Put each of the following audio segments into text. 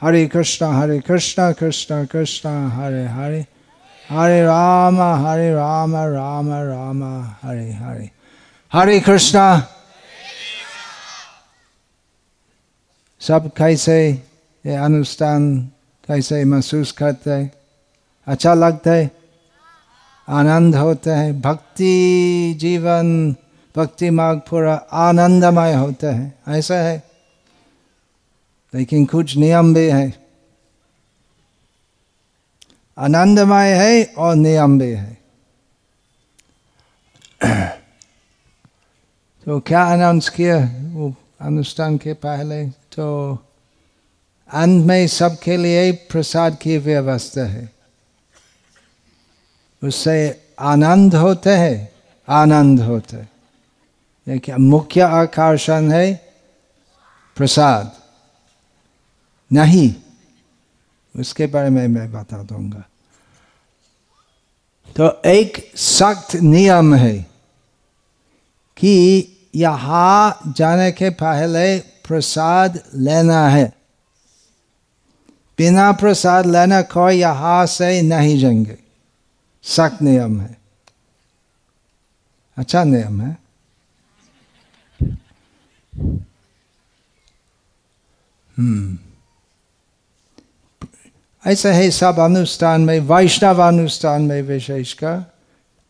Hare Krishna, Hare Krishna, Krishna Krishna, Hare Hare, Hare Rama, Hare Rama, Rama Rama, Hare Hare. Hare Krishna. सब कैसे ये अनुष्ठान कैसे महसूस करते अच्छा लगता है आनंद होता है भक्ति जीवन भक्ति मार्ग पूरा आनंदमय होता है ऐसा है लेकिन कुछ नियम भी है। आनंदमय है और नियम भी है। तो क्या अनाउंस किया? वो अनुष्ठान के पहले तो अंत में सबके लिए प्रसाद की व्यवस्था है। उससे आनंद होते है, आनंद होते है। मुख्य आकर्षण है प्रसाद। नहीं। उसके बारे में मैं बता दूँगा। तो एक सख्त नियम है कि यहाँ जाने के पहले प्रसाद लेना है। बिना प्रसाद लेना कोई यहाँ से नहीं जाएँगे। सख्त नियम है। अच्छा नियम है। हम्म। ऐसा है सब अनुष्ठान में वैष्णव अनुष्ठान में विशेषकर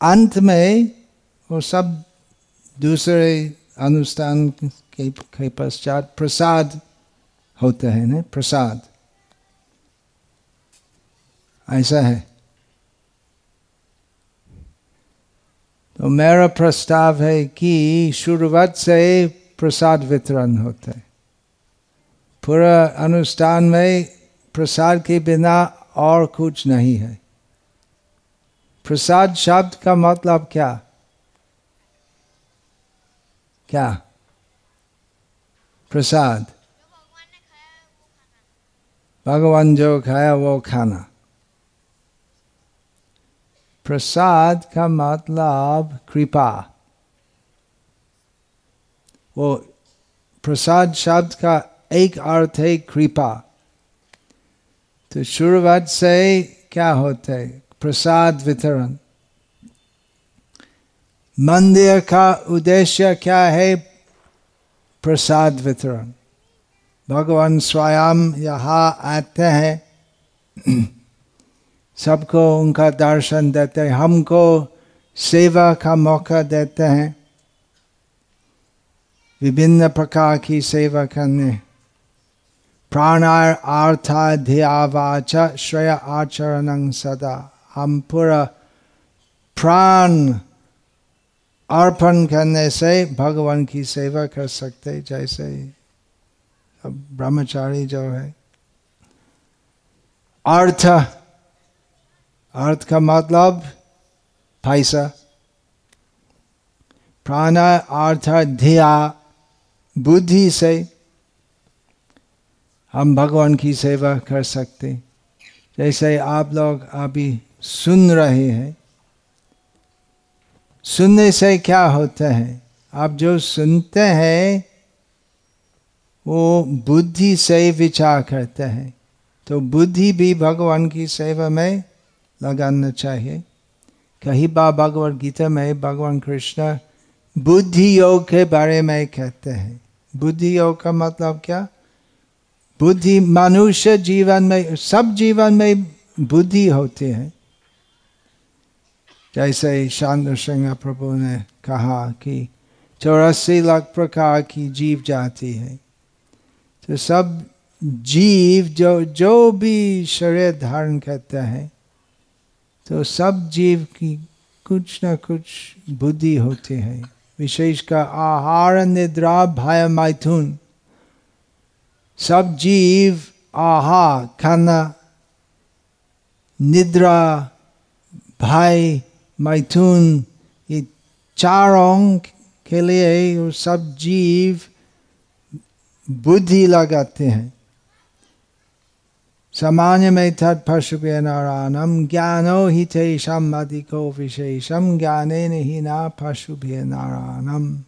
अंत में वो सब दूसरे अनुष्ठान के, के पश्चात प्रसाद होते हैं ना प्रसाद ऐसा है तो मेरा प्रस्ताव है कि शुरुआत से प्रसाद वितरण होता पूरा अनुष्ठान में प्रसाद के बिना और कुछ नहीं है। प्रसाद शब्द का मतलब क्या? क्या? प्रसाद। भगवान जो खाया वो खाना। प्रसाद का मतलब कृपा। वो प्रसाद शब्द का एक अर्थ है कृपा। तो शुरुआत से क्या होता प्रसाद वितरण। मंदिर का उद्देश्य क्या है? प्रसाद वितरण। भगवान स्वयं यहाँ आते हैं। सबको उनका दर्शन देते हैं। हमको सेवा का मौका देते हैं। विभिन्न प्रकार की सेवा करने। प्राणार आर्थाध्यावाच श्रेय आचरण सदा। हम पूरा प्राण अर्पण करने से भगवान की सेवा कर सकते जैसे ब्रह्मचारी जो है। अर्थ अर्थ का मतलब पैसा। प्राण अर्थ ध्या बुद्धि से हम भगवान की सेवा कर सकते। जैसे आप लोग अभी सुन रहे हैं, सुनने से क्या होता है? आप जो सुनते हैं, वो बुद्धि से विचार करते हैं। तो बुद्धि भी भगवान की सेवा में लगाना चाहिए। कहीं बार भगवत गीता में भगवान कृष्ण बुद्धि योग के बारे में कहते हैं। बुद्धि योग का मतलब क्या? बुद्धि, मनुष्य जीवन में, सब जीवन में बुद्धि होती है। जैसे शांत सिंह प्रभु ने कहा कि चौरासी लाख प्रकार की जीव जाति है। तो सब जीव जो जो भी शरीर धारण करते हैं तो सब जीव की कुछ न कुछ बुद्धि होती है। विशेषकर आहार निद्रा भय मैथुन। सब जीव, आहा, खाना, निद्रा भय मैथुन, ये चारों के लिए सब जीव बुद्धि लगाते हैं। सामान्य में तत् पशु नारायणम ज्ञानो ही तेषम अधिको विशेषम ज्ञाने नहीं ना पशु नारायणम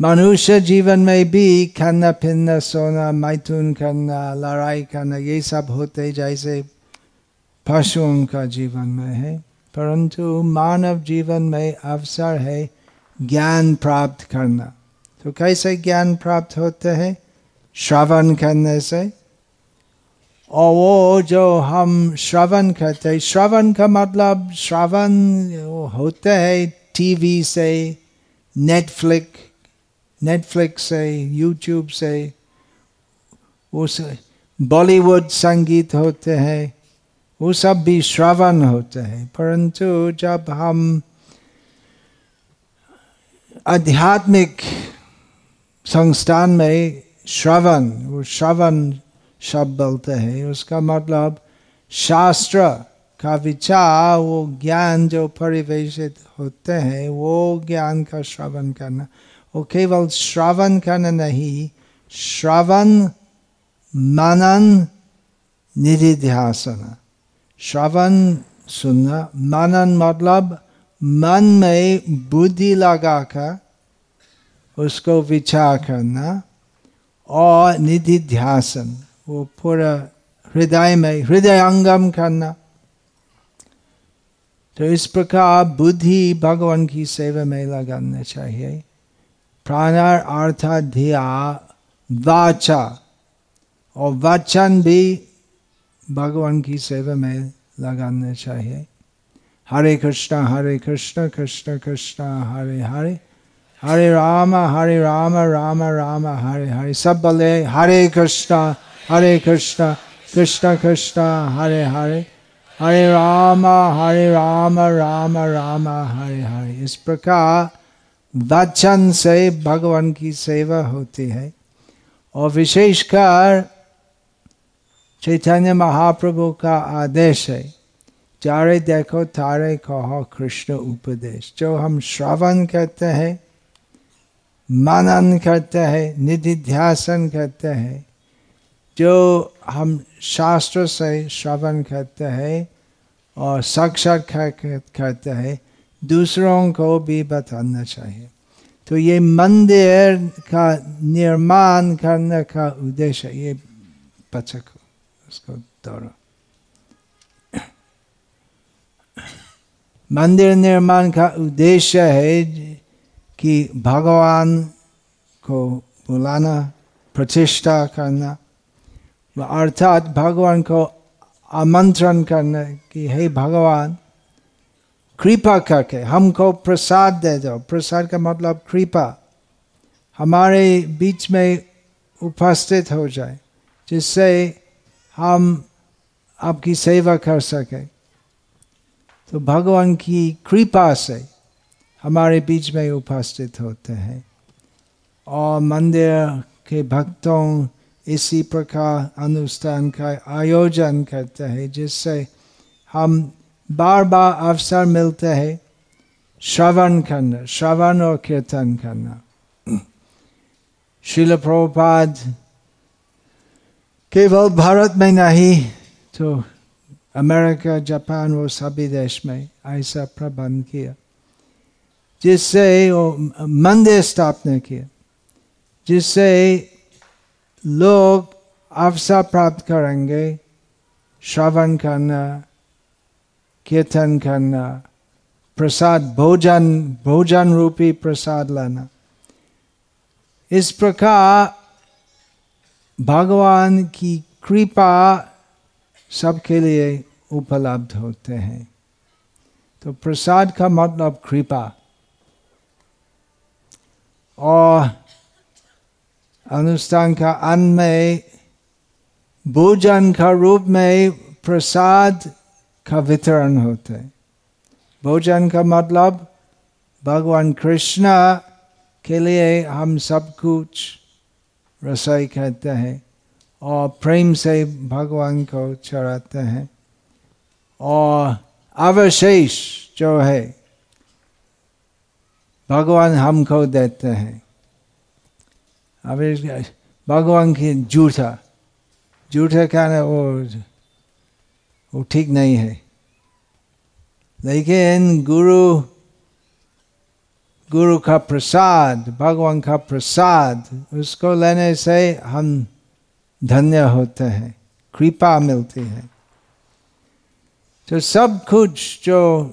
मनुष्य जीवन में भी खाना पीना सोना मैथुन करना लड़ाई करना ये सब होते जैसे पशुओं का जीवन में है परंतु मानव जीवन में अवसर है ज्ञान प्राप्त करना तो कैसे ज्ञान प्राप्त होते हैं श्रवण करने से और वो जो हम श्रवण करते हैं श्रवण का मतलब श्रवण होते हैं टीवी से नेटफ्लिक्स नेटफ्लिक्स से यूट्यूब से उस बॉलीवुड संगीत होते हैं, वो सब भी श्रवण होते हैं। परंतु जब हम आध्यात्मिक संस्थान में श्रवण, वो श्रवण शब्द बोलते हैं, उसका मतलब शास्त्र का विचार, वो ज्ञान जो परिवेशित होते हैं, वो ज्ञान का श्रवण करना। वो केवल श्रवण करना नहीं श्रवण मनन निधिध्यासन श्रवण सुनना मनन मतलब मन में बुद्धि लगाकर उसको विचार करना और निधि ध्यासन वो पूरा हृदय में हृदय अंगम करना तो इस प्रकार बुद्धि भगवान की सेवा में लगाना चाहिए प्राणार अर्थ धिया वाचा और वचन भी भगवान की सेवा में लगाना चाहिए। हरे कृष्णा, हरे कृष्ण कृष्ण कृष्ण, हरे हरे। हरे राम हरे राम राम राम, हरे हरे। सब बोले, हरे कृष्णा हरे कृष्णा, कृष्ण कृष्ण, हरे हरे। हरे राम हरे राम राम राम, हरे हरे। इस प्रकार वचन से भगवान की सेवा होती है। और विशेषकर चैतन्य महाप्रभु का आदेश है चारे देखो, तारे कहो, कृष्ण उपदेश। जो हम श्रवण करते हैं, मनन करते हैं, निधि निधिध्यासन करते हैं, जो हम शास्त्र से श्रवण करते हैं और साक्षात्कार करते हैं दूसरों को भी बताना चाहिए तो ये मंदिर का निर्माण करने का उद्देश्य ये बचक उसको दौड़ो मंदिर निर्माण का उद्देश्य है कि भगवान को बुलाना प्रतिष्ठा करना अर्थात भगवान को आमंत्रण करना कि हे भगवान कृपा करके, हमको प्रसाद दे दो। प्रसाद का मतलब कृपा। हमारे बीच में उपस्थित हो जाए, जिससे हम आपकी सेवा कर सके। तो भगवान की कृपा से हमारे बीच में उपस्थित होते हैं। और मंदिर के भक्तों इसी प्रकार अनुष्ठान का आयोजन करते हैं, जिससे हम बार बार अवसर मिलते हैं। श्रवण करना, श्रवण और कीर्तन करना। शिल प्रभुपाद, केवल भारत में नहीं तो अमेरिका, जापान वो सभी देश में ऐसा प्रबंध किया, जिससे वो मंदिर स्थापना किया, जिससे लोग अवसर प्राप्त करेंगे, श्रवण करना कीर्तन करना प्रसाद भोजन भोजन रूपी प्रसाद लाना इस प्रकार भगवान की कृपा सबके लिए उपलब्ध होते हैं तो प्रसाद का मतलब कृपा और अनुष्ठान का अन्न में भोजन का रूप में प्रसाद का वितरण होता है भोजन का मतलब भगवान कृष्णा के लिए हम सब कुछ रसोई कहते हैं और प्रेम से भगवान को चढ़ाते हैं और अवशेष जो है भगवान हमको देते हैं अब भगवान की जूठा जूठा खाना वो वो ठीक नहीं है। लेकिन गुरु गुरु का प्रसाद, भगवान का प्रसाद, उसको लेने से हम धन्य होते हैं, कृपा मिलती है। तो सब कुछ जो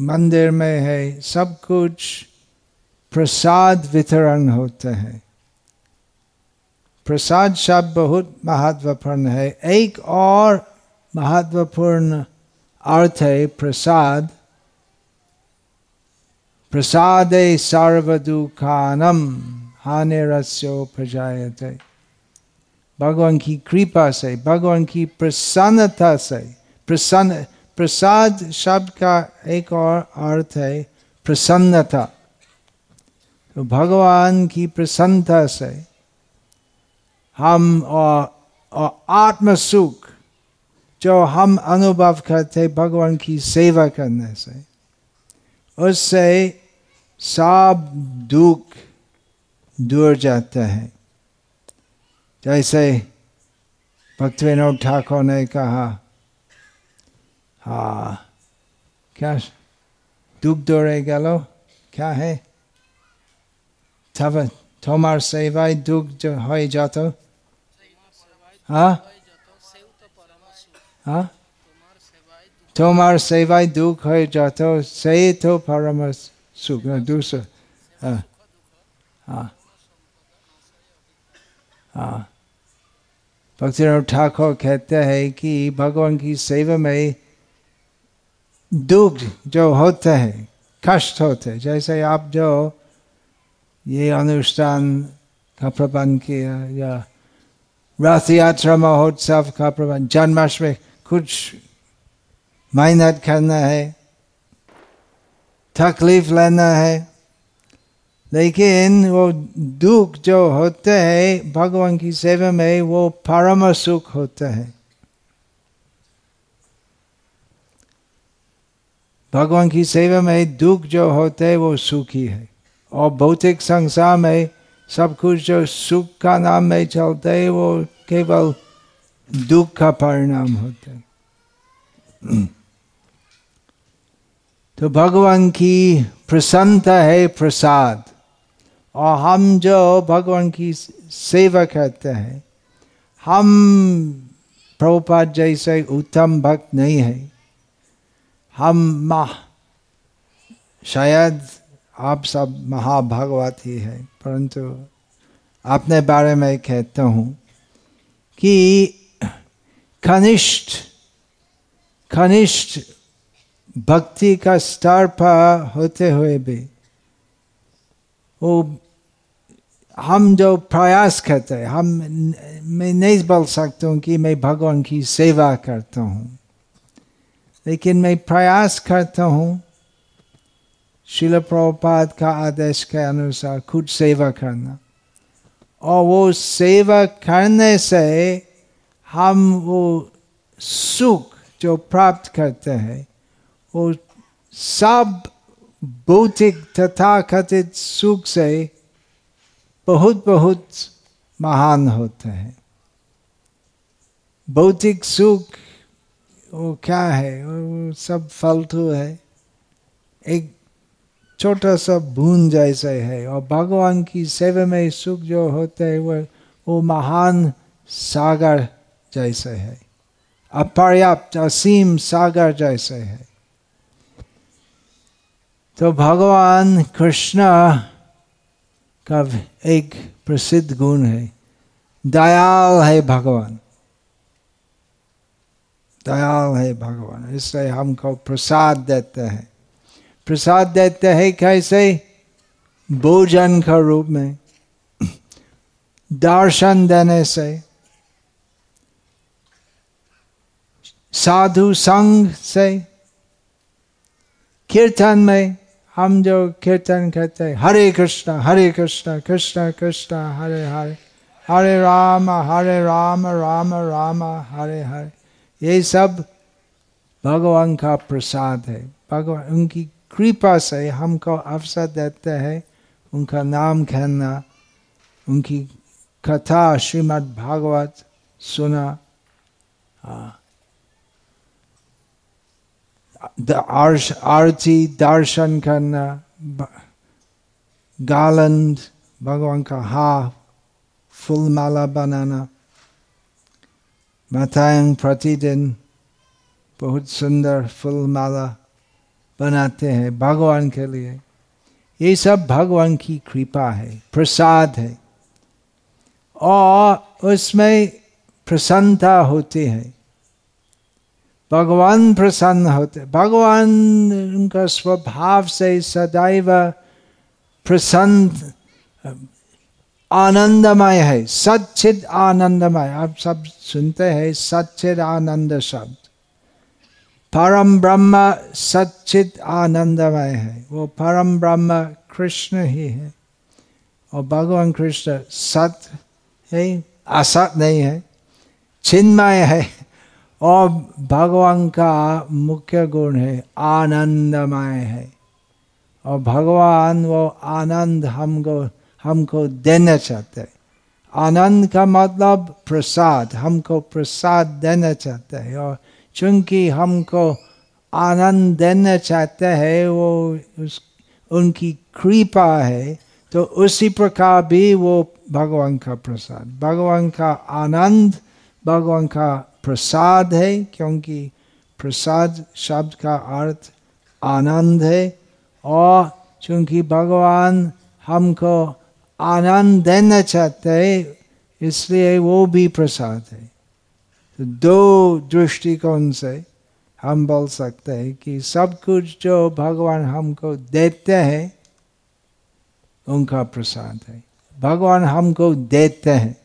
मंदिर में है, सब कुछ प्रसाद वितरण होते हैं। प्रसाद शब्द बहुत महत्वपूर्ण है। एक और महत्वपूर्ण अर्थ है प्रसाद प्रसादे सर्वदुखानम हानि रस्योपजायते भगवान की कृपा से भगवान की प्रसन्नता से प्रसन्न प्रसाद शब्द का एक और अर्थ है प्रसन्नता तो भगवान की प्रसन्नता से हम और, और आत्म जो हम अनुभव करते भगवान की सेवा करने से, उससे सब दुख दूर जाते हैं। जैसे भक्तिविनोद ठाकुर ने कहा, हा, क्या दुख दौड़े गलो? क्या है? तब तुम्हार सेवाई दुख जो हो जातो? हाँ? हाँ तुम्हार सेवाई दुख है जातो सही तो परम सुख दूसरा हाँ ठाकुर कहते हैं कि भगवान की सेवा में दुख जो होते हैं कष्ट होते हैं जैसे आप जो ये अनुष्ठान का प्रबंध किया या रथ यात्रा महोत्सव का प्रबंध जन्माष्टमी कुछ मेहनत करना है, तकलीफ़ लेना है, लेकिन वो दुख जो होते हैं, भगवान की सेवा में वो परम सुख होता है। भगवान की सेवा में दुख जो होते है, वो सुखी है। और भौतिक संसार में सब कुछ जो सुख का नाम में चलते है, वो केवल दुख का परिणाम होता। है तो भगवान की प्रसन्नता है प्रसाद। और हम जो भगवान की सेवा करते हैं, हम प्रभुपाद जैसे उत्तम भक्त नहीं है। हम मह, शायद आप सब महाभागवत ही है, परंतु अपने बारे में कहता हूँ कि कनिष्ठ कनिष्ठ भक्ति का स्तर पर होते हुए भी वो हम जो प्रयास करते हैं हम मैं नहीं बोल सकता हूँ कि मैं भगवान की सेवा करता हूँ लेकिन मैं प्रयास करता हूँ शिल प्रभुपाद का आदेश के अनुसार खुद सेवा करना और वो सेवा करने से हम वो सुख जो प्राप्त करते हैं, वो सब भौतिक तथा कथित सुख से बहुत बहुत महान होते हैं। भौतिक सुख वो क्या है? वो सब फालतू है। एक छोटा सा भून जैसे है और भगवान की सेवा में सुख जो होते है, वो वो महान सागर जैसे है। अपर्याप्त असीम सागर जैसे है। तो भगवान कृष्ण का एक प्रसिद्ध गुण है। दयाल है भगवान। दयाल है भगवान। इसलिए हमको प्रसाद देते हैं। प्रसाद देते हैं कैसे? भोजन का रूप में। दर्शन देने से। साधु संग से कीर्तन में हम जो कीर्तन करते हैं, हरे कृष्णा हरे कृष्णा कृष्णा कृष्णा, हरे हरे हरे राम हरे राम राम राम, हरे हरे। ये सब भगवान का प्रसाद है। भगवान, उनकी कृपा से हमको अवसर देते हैं उनका नाम कहना, उनकी कथा श्रीमद् भागवत सुना। आरती, दर्शन करना गालंड भगवान का हा फूल माला बनाना। माताएँ प्रतिदिन बहुत सुंदर फूल माला बनाते हैं भगवान के लिए। ये सब भगवान की कृपा है, प्रसाद है। और उसमें प्रसन्नता होती है। भगवान प्रसन्न होते भगवान उनका स्वभाव से सदैव प्रसन्न आनंदमय है सचिद आनंदमय आप सब सुनते हैं सचिद आनंद शब्द परम ब्रह्म सचिद आनंदमय है वो परम ब्रह्म कृष्ण ही है और भगवान कृष्ण सत है असत नहीं है चिन्मय है और भगवान का मुख्य गुण है, आनंदमय है। और भगवान वो आनंद हमको हमको देना चाहते हैं। आनंद का मतलब प्रसाद, हमको प्रसाद देना चाहते हैं। और चूँकि हमको आनंद देना चाहते हैं, वो उस, उनकी कृपा है तो उसी प्रकार भी वो भगवान का प्रसाद, भगवान का आनंद, भगवान का प्रसाद है, क्योंकि प्रसाद शब्द का अर्थ आनंद है। और चूँकि भगवान हमको आनंद देना चाहते हैं, इसलिए वो भी प्रसाद है। तो दो दृष्टिकोण से हम बोल सकते हैं कि सब कुछ जो भगवान हमको देते हैं, उनका प्रसाद है। भगवान हमको देते हैं,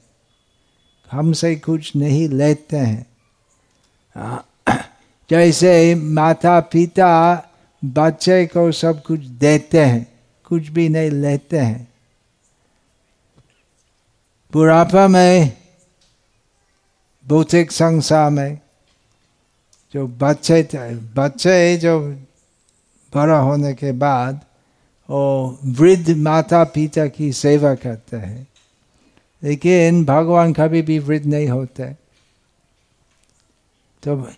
हमसे कुछ नहीं लेते हैं। जैसे माता पिता बच्चे को सब कुछ देते हैं, कुछ भी नहीं लेते हैं। बुढ़ापा में भौतिक संसार में, जो बच्चे बच्चे जो बड़ा होने के बाद, वो वृद्ध माता पिता की सेवा करते हैं। लेकिन भगवान कभी भी वृद्ध नहीं होते। तो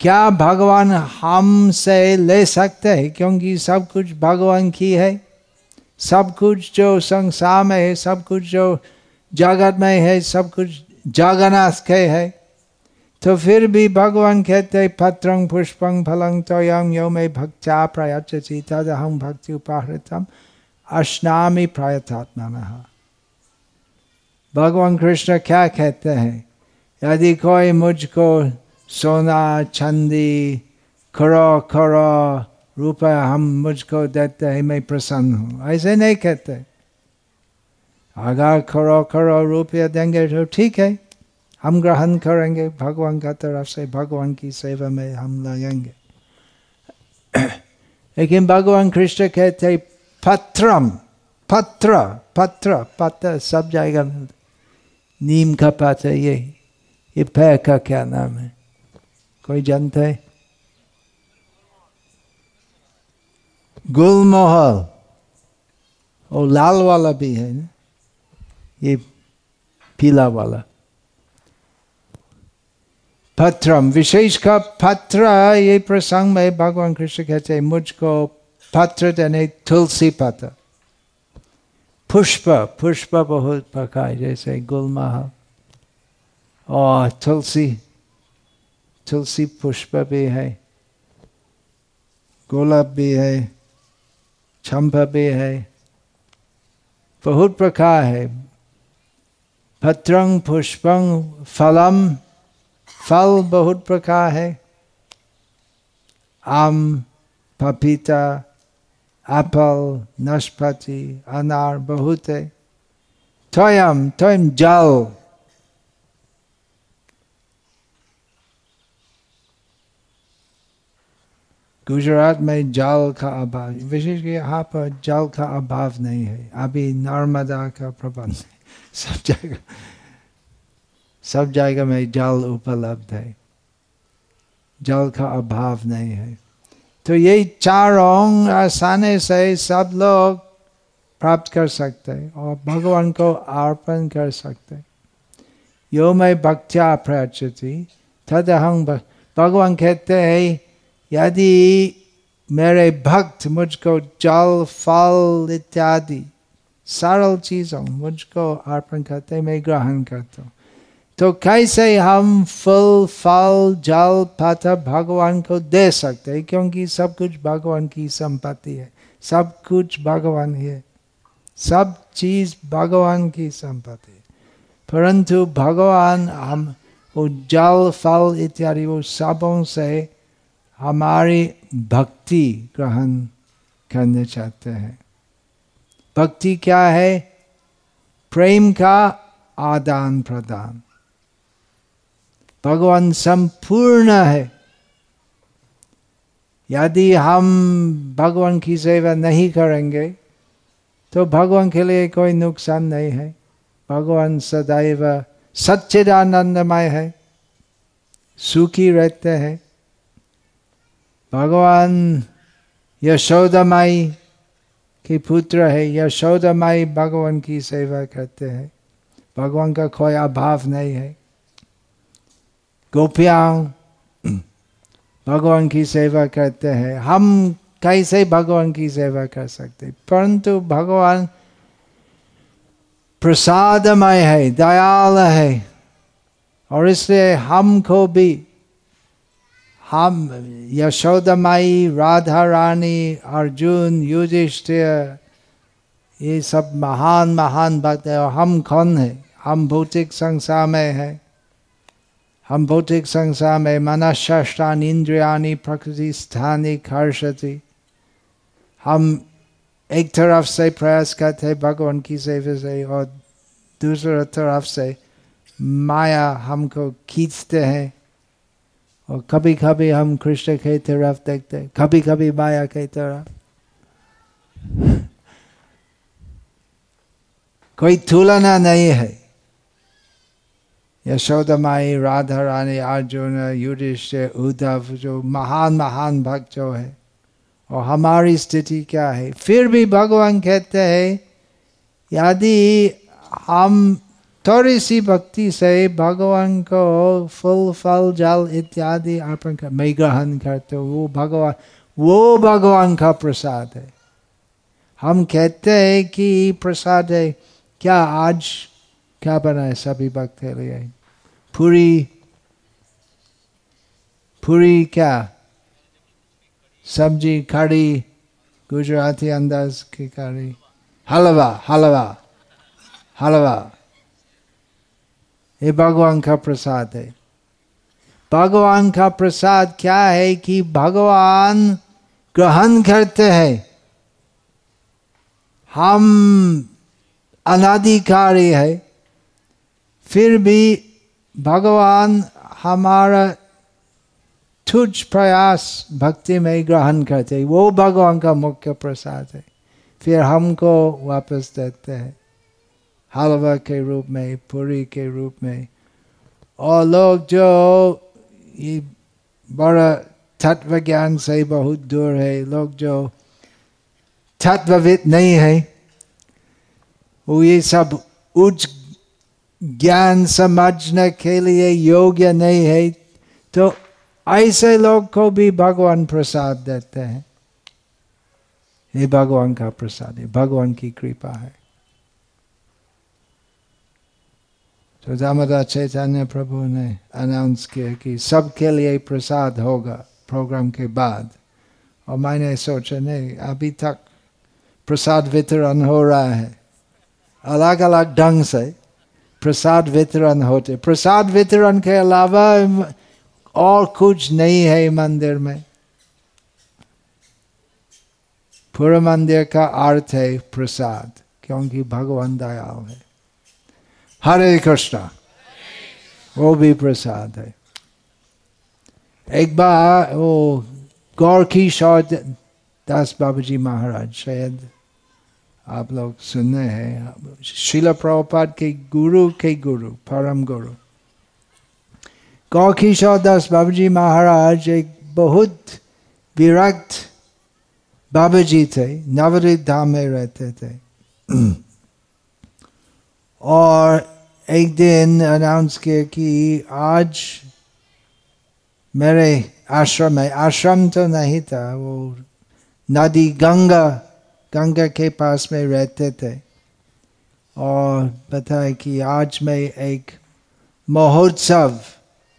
क्या भगवान हमसे ले सकते हैं? क्योंकि सब कुछ भगवान की है। सब कुछ जो संसार में है, सब कुछ जो जगत में है, सब कुछ जगन्नाथ के है। तो फिर भी भगवान कहते पत्रंग पुष्पंग फलंग तोयंग यो में भक्त्या प्रयचसी तद हम भक्ति उपाहृतम अश्नामी प्रयतात्मा भगवान कृष्ण क्या कहते हैं? यदि कोई मुझको सोना, चंदी खरो खरो रुपया हम मुझको देते हैं, मैं प्रसन्न हूँ। ऐसे नहीं कहते। अगर खरो खरो रुपया देंगे तो ठीक है। हम ग्रहण करेंगे, भगवान का तरफ़ से, भगवान की सेवा में हम लगेंगे। लेकिन भगवान कृष्ण कहते पत्रम, पत्र पत्र पत्र, सब जाएगा नीम का पत्र, ये ये पैर का क्या नाम है? कोई जानता है और लाल वाला भी है ना ये पीला वाला पत्रम विशेष का पत्र ये प्रसंग में भगवान कृष्ण कहते हैं मुझको पत्र देने तुलसी पत्र पुष्प पुष्प बहुत प्रकार जैसे गुलमहल और तुलसी तुलसी पुष्प भी है गोलाब भी है चंपा भी है, बहुत प्रकार है। पत्रंग पुष्पंग फलम फल बहुत प्रकार है। आम, पपीता, एप्पल, नाशपाती, अनार बहुत है। तोयम तोयम जल। गुजरात में जल का अभाव, विशेष यहाँ पर जल का अभाव नहीं है। अभी नर्मदा का प्रबंध सब जगह सब जगह में जल उपलब्ध है। जल का अभाव नहीं है। तो ये चारों आसानी से सब लोग प्राप्त कर सकते हैं और भगवान को अर्पण कर सकते हैं। यो मैं भक्त्या प्रचति तद हम भगवान कहते हैं यदि मेरे भक्त मुझको जल, फल इत्यादि। सरल चीज़ों मुझको अर्पण करते मैं ग्रहण करता हूँ। तो कैसे हम फल फल, जल पत्र भगवान को दे सकते हैं? क्योंकि सब कुछ भगवान की संपत्ति है। सब कुछ भगवान ही है। सब चीज़ भगवान की संपत्ति है। परंतु भगवान हम वो जल, फल इत्यादि वो सबों से हमारी भक्ति ग्रहण करने चाहते हैं। भक्ति क्या है? प्रेम का आदान प्रदान। भगवान संपूर्ण है। यदि हम भगवान की सेवा नहीं करेंगे तो भगवान के लिए कोई नुकसान नहीं है। भगवान सदैव सच्चिदानंदमय है। सुखी रहते हैं। भगवान, यशोदमाई के पुत्र है। यशोदमाई भगवान की सेवा करते हैं। भगवान का कोई अभाव नहीं है। गोपियाँ भगवान की सेवा करते हैं। हम कैसे भगवान की सेवा कर सकते परंतु भगवान प्रसादमय है, दयाल है। और इसलिए हमको भी हम यशोदमाई राधा रानी अर्जुन, युधिष्ठिर, ये सब महान महान भक्त है और हम कौन है? हम भौतिक संसार में है। हम भौतिक संसार में मनशास्त्रान इंद्रियानी प्रकृति, स्थानी, हर्षति। हम एक तरफ़ से प्रयास करते हैं भगवान की सेवा से और दूसरा तरफ़ से माया हमको खींचते हैं। और कभी कभी हम कृष्ण के तरफ़ देखते कभी कभी माया के तरफ़ कोई तुलना नहीं है यशोदा माई राधा रानी अर्जुन युधिष्ठिर उद्धव जो महान महान भक्त जो है और हमारी स्थिति क्या है फिर भी भगवान कहते हैं यदि हम थोड़ी सी भक्ति से भगवान को फूल फल जल इत्यादि अर्पण कर मैं ग्रहण करते हो वो भगवान वो भगवान का प्रसाद है हम कहते हैं कि प्रसाद है क्या आज क्या बना है सभी भक्त के लिए पूरी पूरी क्या सब्ज़ी कड़ी गुजराती अंदाज की कड़ी हलवा हलवा हलवा ये भगवान का प्रसाद है। भगवान का प्रसाद क्या है कि भगवान ग्रहण करते हैं। हम अनाधिकारी है। फिर भी भगवान हमारा तुझ प्रयास भक्ति में ग्रहण करते वो भगवान का मुख्य प्रसाद है। फिर हमको वापस देते हैं। हलवा के रूप में पूरी के रूप में और लोग जो ये बड़ा तत्व ज्ञान से बहुत दूर है लोग जो तत्वविद नहीं है वो ये सब उच्च ज्ञान समझने के लिए योग्य नहीं है तो ऐसे लोग को भी भगवान प्रसाद देते हैं ये भगवान का प्रसाद है भगवान की कृपा है तो दामोदर चैतन्य प्रभु ने अनाउंस किया कि सबके लिए प्रसाद होगा प्रोग्राम के बाद। और मैंने सोचा, नहीं, अभी तक प्रसाद वितरण हो रहा है। अलग अलग ढंग से प्रसाद वितरण होते। प्रसाद वितरण के अलावा और कुछ नहीं है मंदिर में। पूरा मंदिर का अर्थ है प्रसाद, क्योंकि भगवान दयाल है। हरे कृष्णा वो भी प्रसाद है एक बार वो गौर किशोर दास बाबू जी महाराज शायद आप लोग सुनने हैं शिला प्रभुपाद के गुरु के गुरु परम गुरु गौर किशोर दास बाबू जी महाराज एक बहुत विरक्त बाबा जी थे नवरीत धाम में रहते थे और एक दिन अनाउंस किया कि आज मेरे आश्रम में, आश्रम तो नहीं था, वो नदी गंगा गंगा के पास में रहते थे। और बताए कि आज मैं एक महोत्सव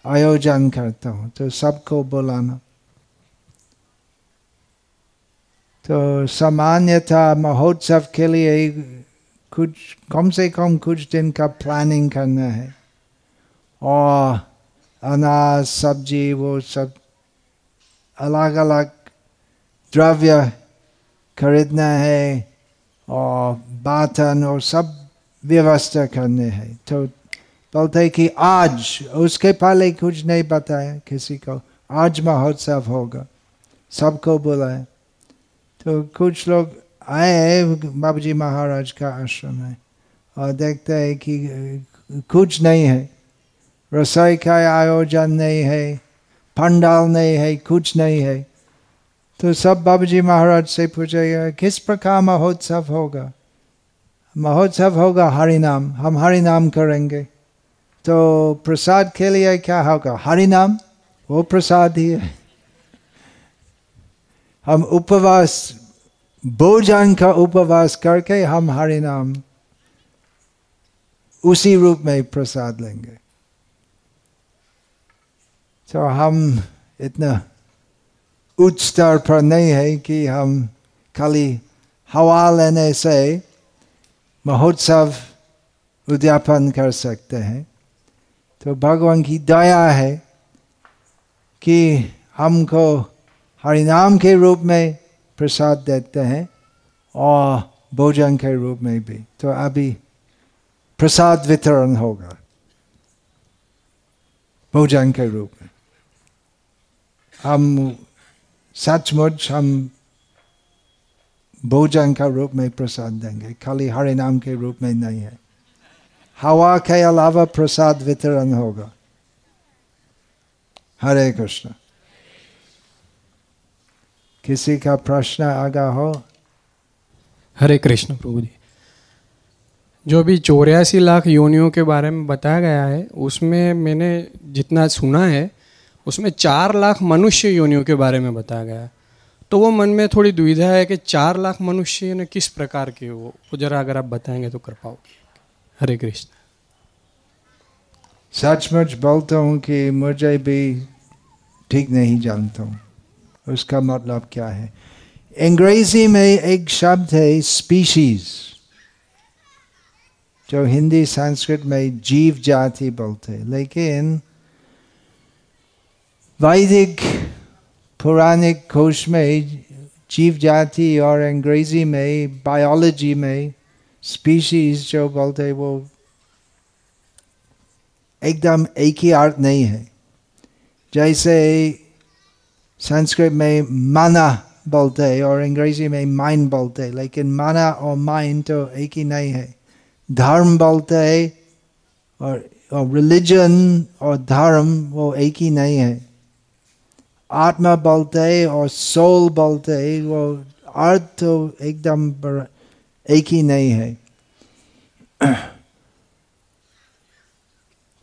आयोजन करता हूँ तो सबको बुलाना। तो सामान्यता महोत्सव के लिए कुछ, कम से कम कुछ दिन का प्लानिंग करना है। और अनाज, सब्ज़ी, वो सब अलग अलग द्रव्य खरीदना है और बातन और सब व्यवस्था करने हैं। तो बोलते कि आज, उसके पहले कुछ नहीं बताया किसी को। आज महोत्सव होगा। सबको बुलाए। तो कुछ लोग आए बाबू जी महाराज का आश्रम है। और देखते हैं कि, कुछ नहीं है। रसोई का आयोजन नहीं है, पंडाल नहीं है, कुछ नहीं है। तो सब बाबू जी महाराज से पूछेगा किस प्रकार महोत्सव होगा? महोत्सव होगा हरि नाम हम हरि नाम करेंगे। तो प्रसाद के लिए क्या होगा? हरि नाम वो प्रसाद ही है। हम उपवास भोजन का उपवास करके हम हरि नाम उसी रूप में प्रसाद लेंगे तो हम इतना उच्च स्तर पर नहीं है कि हम खाली हवा लेने से महोत्सव उद्यापन कर सकते हैं तो भगवान की दया है कि हमको हरिनाम के रूप में प्रसाद देते हैं और भोजन के रूप में भी। तो अभी प्रसाद वितरण होगा, भोजन के रूप में। हम सचमुच हम भोजन का रूप में प्रसाद देंगे, खाली हरि नाम के रूप में नहीं है। हवा के अलावा प्रसाद वितरण होगा। हरे कृष्ण। किसी का प्रश्न आगा हो? हरे कृष्ण प्रभु जी। जो भी चौरासी लाख योनियों के बारे में बताया गया है उसमें मैंने जितना सुना है उसमें चार लाख मनुष्य योनियों के बारे में बताया गया है। तो वो मन में थोड़ी दुविधा है कि चार लाख मनुष्य ने किस प्रकार के वो जरा अगर आप बताएँगे तो कर पाओगे हरे कृष्ण। सचमुच बोलता हूँ कि मुझे भी ठीक नहीं जानता हूँ। उसका मतलब क्या है? अंग्रेज़ी में एक शब्द है स्पीशीज जो हिंदी, संस्कृत में जीव जाति बोलते लेकिन वैदिक, पौराणिक कोश में जीव जाति और अंग्रेज़ी में बायोलॉजी में स्पीशीज जो बोलते वो एकदम एक ही अर्थ नहीं है। जैसे संस्कृत में माना बोलते हैं और अंग्रेज़ी में माइंड बोलते हैं लेकिन माना और माइंड तो एक ही नहीं है धर्म बोलते हैं और और रिलीजन और धर्म वो एक ही नहीं है आत्मा बोलते हैं और सोल बोलते हैं वो अर्थ तो एकदम एक ही नहीं है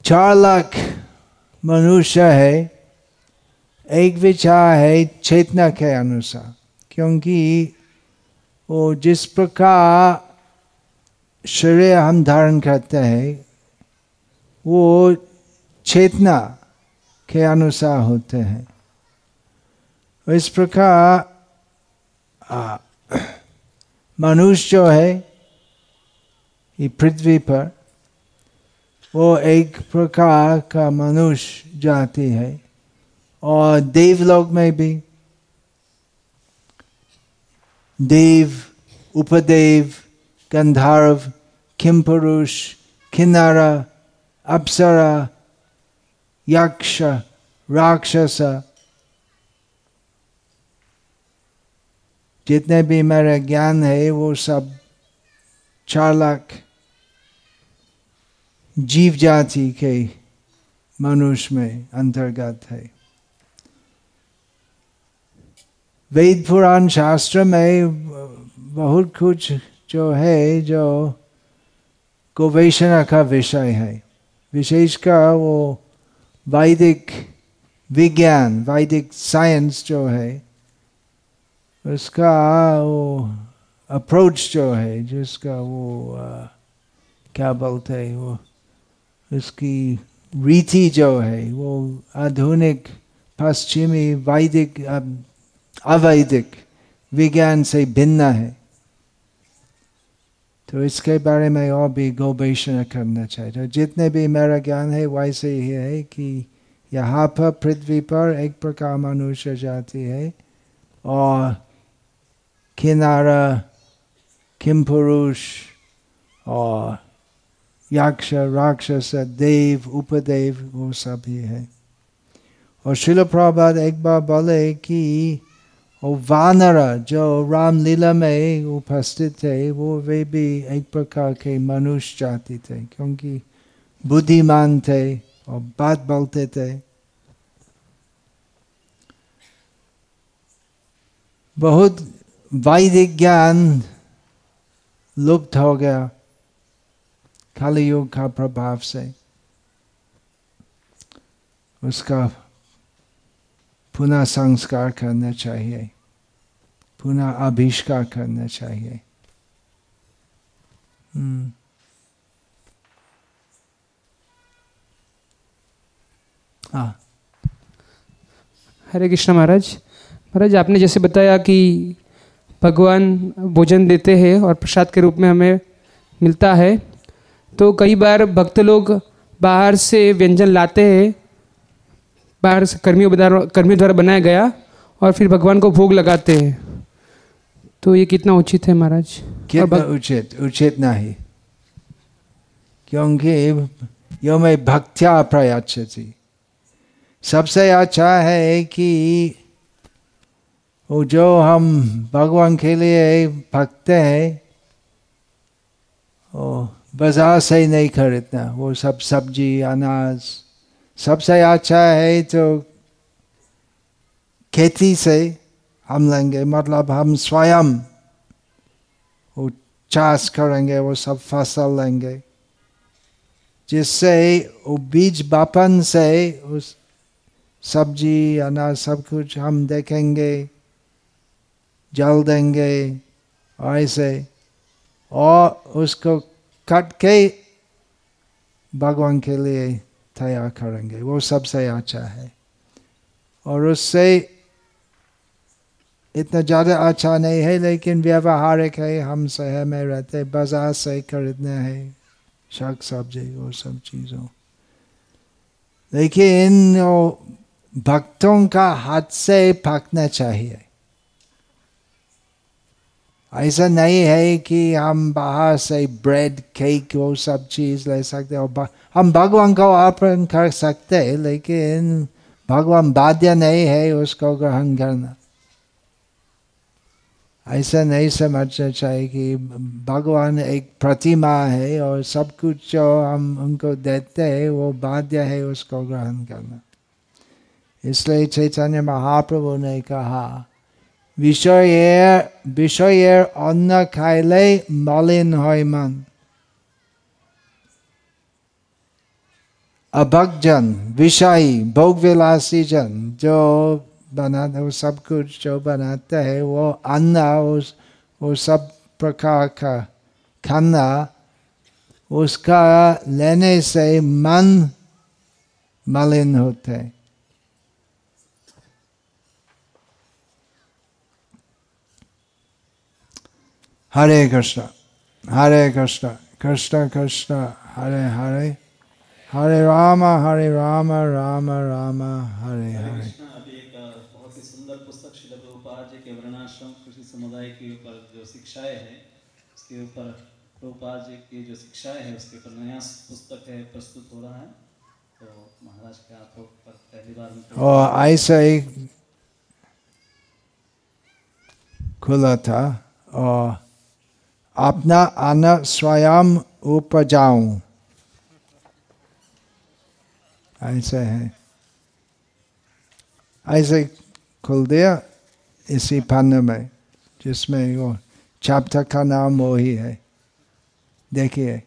चार लाख मनुष्य है एक विचार है चेतना के अनुसार क्योंकि वो जिस प्रकार शरीर हम धारण करते हैं, वो चेतना के अनुसार होते हैं। इस प्रकार मनुष्य जो है, ये पृथ्वी पर, वो एक प्रकार का मनुष्य जाति है। और देवलोक में भी देव उपदेव गंधर्व किम पुरुष किन्नरा अप्सरा यक्ष राक्षस जितने भी मेरा ज्ञान है, वो सब चार लाख जीव जाति के मनुष्य में अंतर्गत है। वेद पुराण शास्त्र में बहुत कुछ जो है जो गवेषणा का विषय है। विशेषकर वो वैदिक विज्ञान वैदिक साइंस जो है उसका वो अप्रोच जो है जिसका वो आ, क्या बोलते हैं वो उसकी रीति जो है वो आधुनिक पश्चिमी वैदिक अवैदिक विज्ञान से भिन्न है। तो इसके बारे में और भी गौवेषणा करना चाहिए। तो जितने भी मेरा ज्ञान है, वैसे ही है कि यहाँ पर पृथ्वी पर एक प्रकार मनुष्य जाति है और किनारा किम पुरुष और यक्ष, राक्षस, देव, उपदेव, वो सभी है। और शिल प्रभात एक बार बोले कि वो वानर जो रामलीला में उपस्थित थे वो वे भी एक प्रकार के मनुष्य जाति थे क्योंकि बुद्धिमान थे और बात बोलते थे बहुत वैदिक ज्ञान लुप्त हो गया खाली योग का प्रभाव से उसका पुनः संस्कार करना चाहिए। पुनः आविष्कार करना चाहिए। हम्म। हाँ। हरे कृष्ण महाराज। महाराज, आपने जैसे बताया कि भगवान भोजन देते हैं और प्रसाद के रूप में हमें मिलता है तो कई बार भक्त लोग बाहर से व्यंजन लाते हैं बाहर से कर्मियों द्वारा कर्मियों द्वारा बनाया गया और फिर भगवान को भोग लगाते हैं। तो ये कितना उचित है महाराज? कितना उचित? उचित नहीं। क्योंकि यो में भक्त्या प्रयाचती सबसे अच्छा है कि वो जो हम भगवान के लिए भक्ते हैं वो बाज़ार से नहीं खरीदना। वो सब सब्ज़ी अनाज सबसे अच्छा है तो खेती से हम लेंगे मतलब हम स्वयं वो चाष करेंगे, वो सब फ़सल लेंगे, जिससे वो बीज बापन से उस सब्ज़ी अनाज सब कुछ हम देखेंगे, जल देंगे, ऐसे। और उसको कट के भगवान के लिए तैयार करेंगे वो सबसे अच्छा है। और उससे इतना ज़्यादा अच्छा नहीं है, लेकिन व्यवहारिक है। हम शहर में रहते बाज़ार से खरीदने हैं, शाक सब्ज़ी वो सब चीज़ों। लेकिन भक्तों का हाथ से पकना चाहिए। ऐसा नहीं है कि हम बाहर से ब्रेड केक वो सब चीज़ ले सकते और हम भगवान को अर्पण कर सकते हैं, लेकिन भगवान बाध्य नहीं है उसको ग्रहण करना। ऐसा नहीं समझना चाहिए कि भगवान एक प्रतिमा है और सब कुछ जो हम उनको देते हैं, वो बाध्य है उसको ग्रहण करना। इसलिए चैतन्य महाप्रभु ने कहा বিষয়ের বিষয়ের অন্য খাইলে মলিন হয় মান अभक्जन विषयी भोग विलासी जन जो बनाते वो सब कुछ जो बनाते हैं वो अन्न उस वो सब प्रकार का खाना उसका लेने से मन मलिन होते हैं Hare Krishna, Hare Krishna, Krishna Krishna, Hare Hare, Hare Rama, Hare Rama, Rama Rama, Hare Hare. बहुत ही सुंदर पुस्तक श्री प्रभुपाद जी के वर्णाश्रम कृषि समुदाय के ऊपर जो शिक्षाएँ हैं उसके ऊपर जी की जो शिक्षाएँ हैं उसके ऊपर नया पुस्तक है प्रस्तुत हो रहा है। तो महाराज के हाथों पर पहली बार और ऐसा ही खुला था और अपना अन्न स्वयं उपजाऊं। ऐसे है। ऐसे खुल दिया इसी फन में, जिसमें वो चैप्टर का नाम वो ही है। देखिए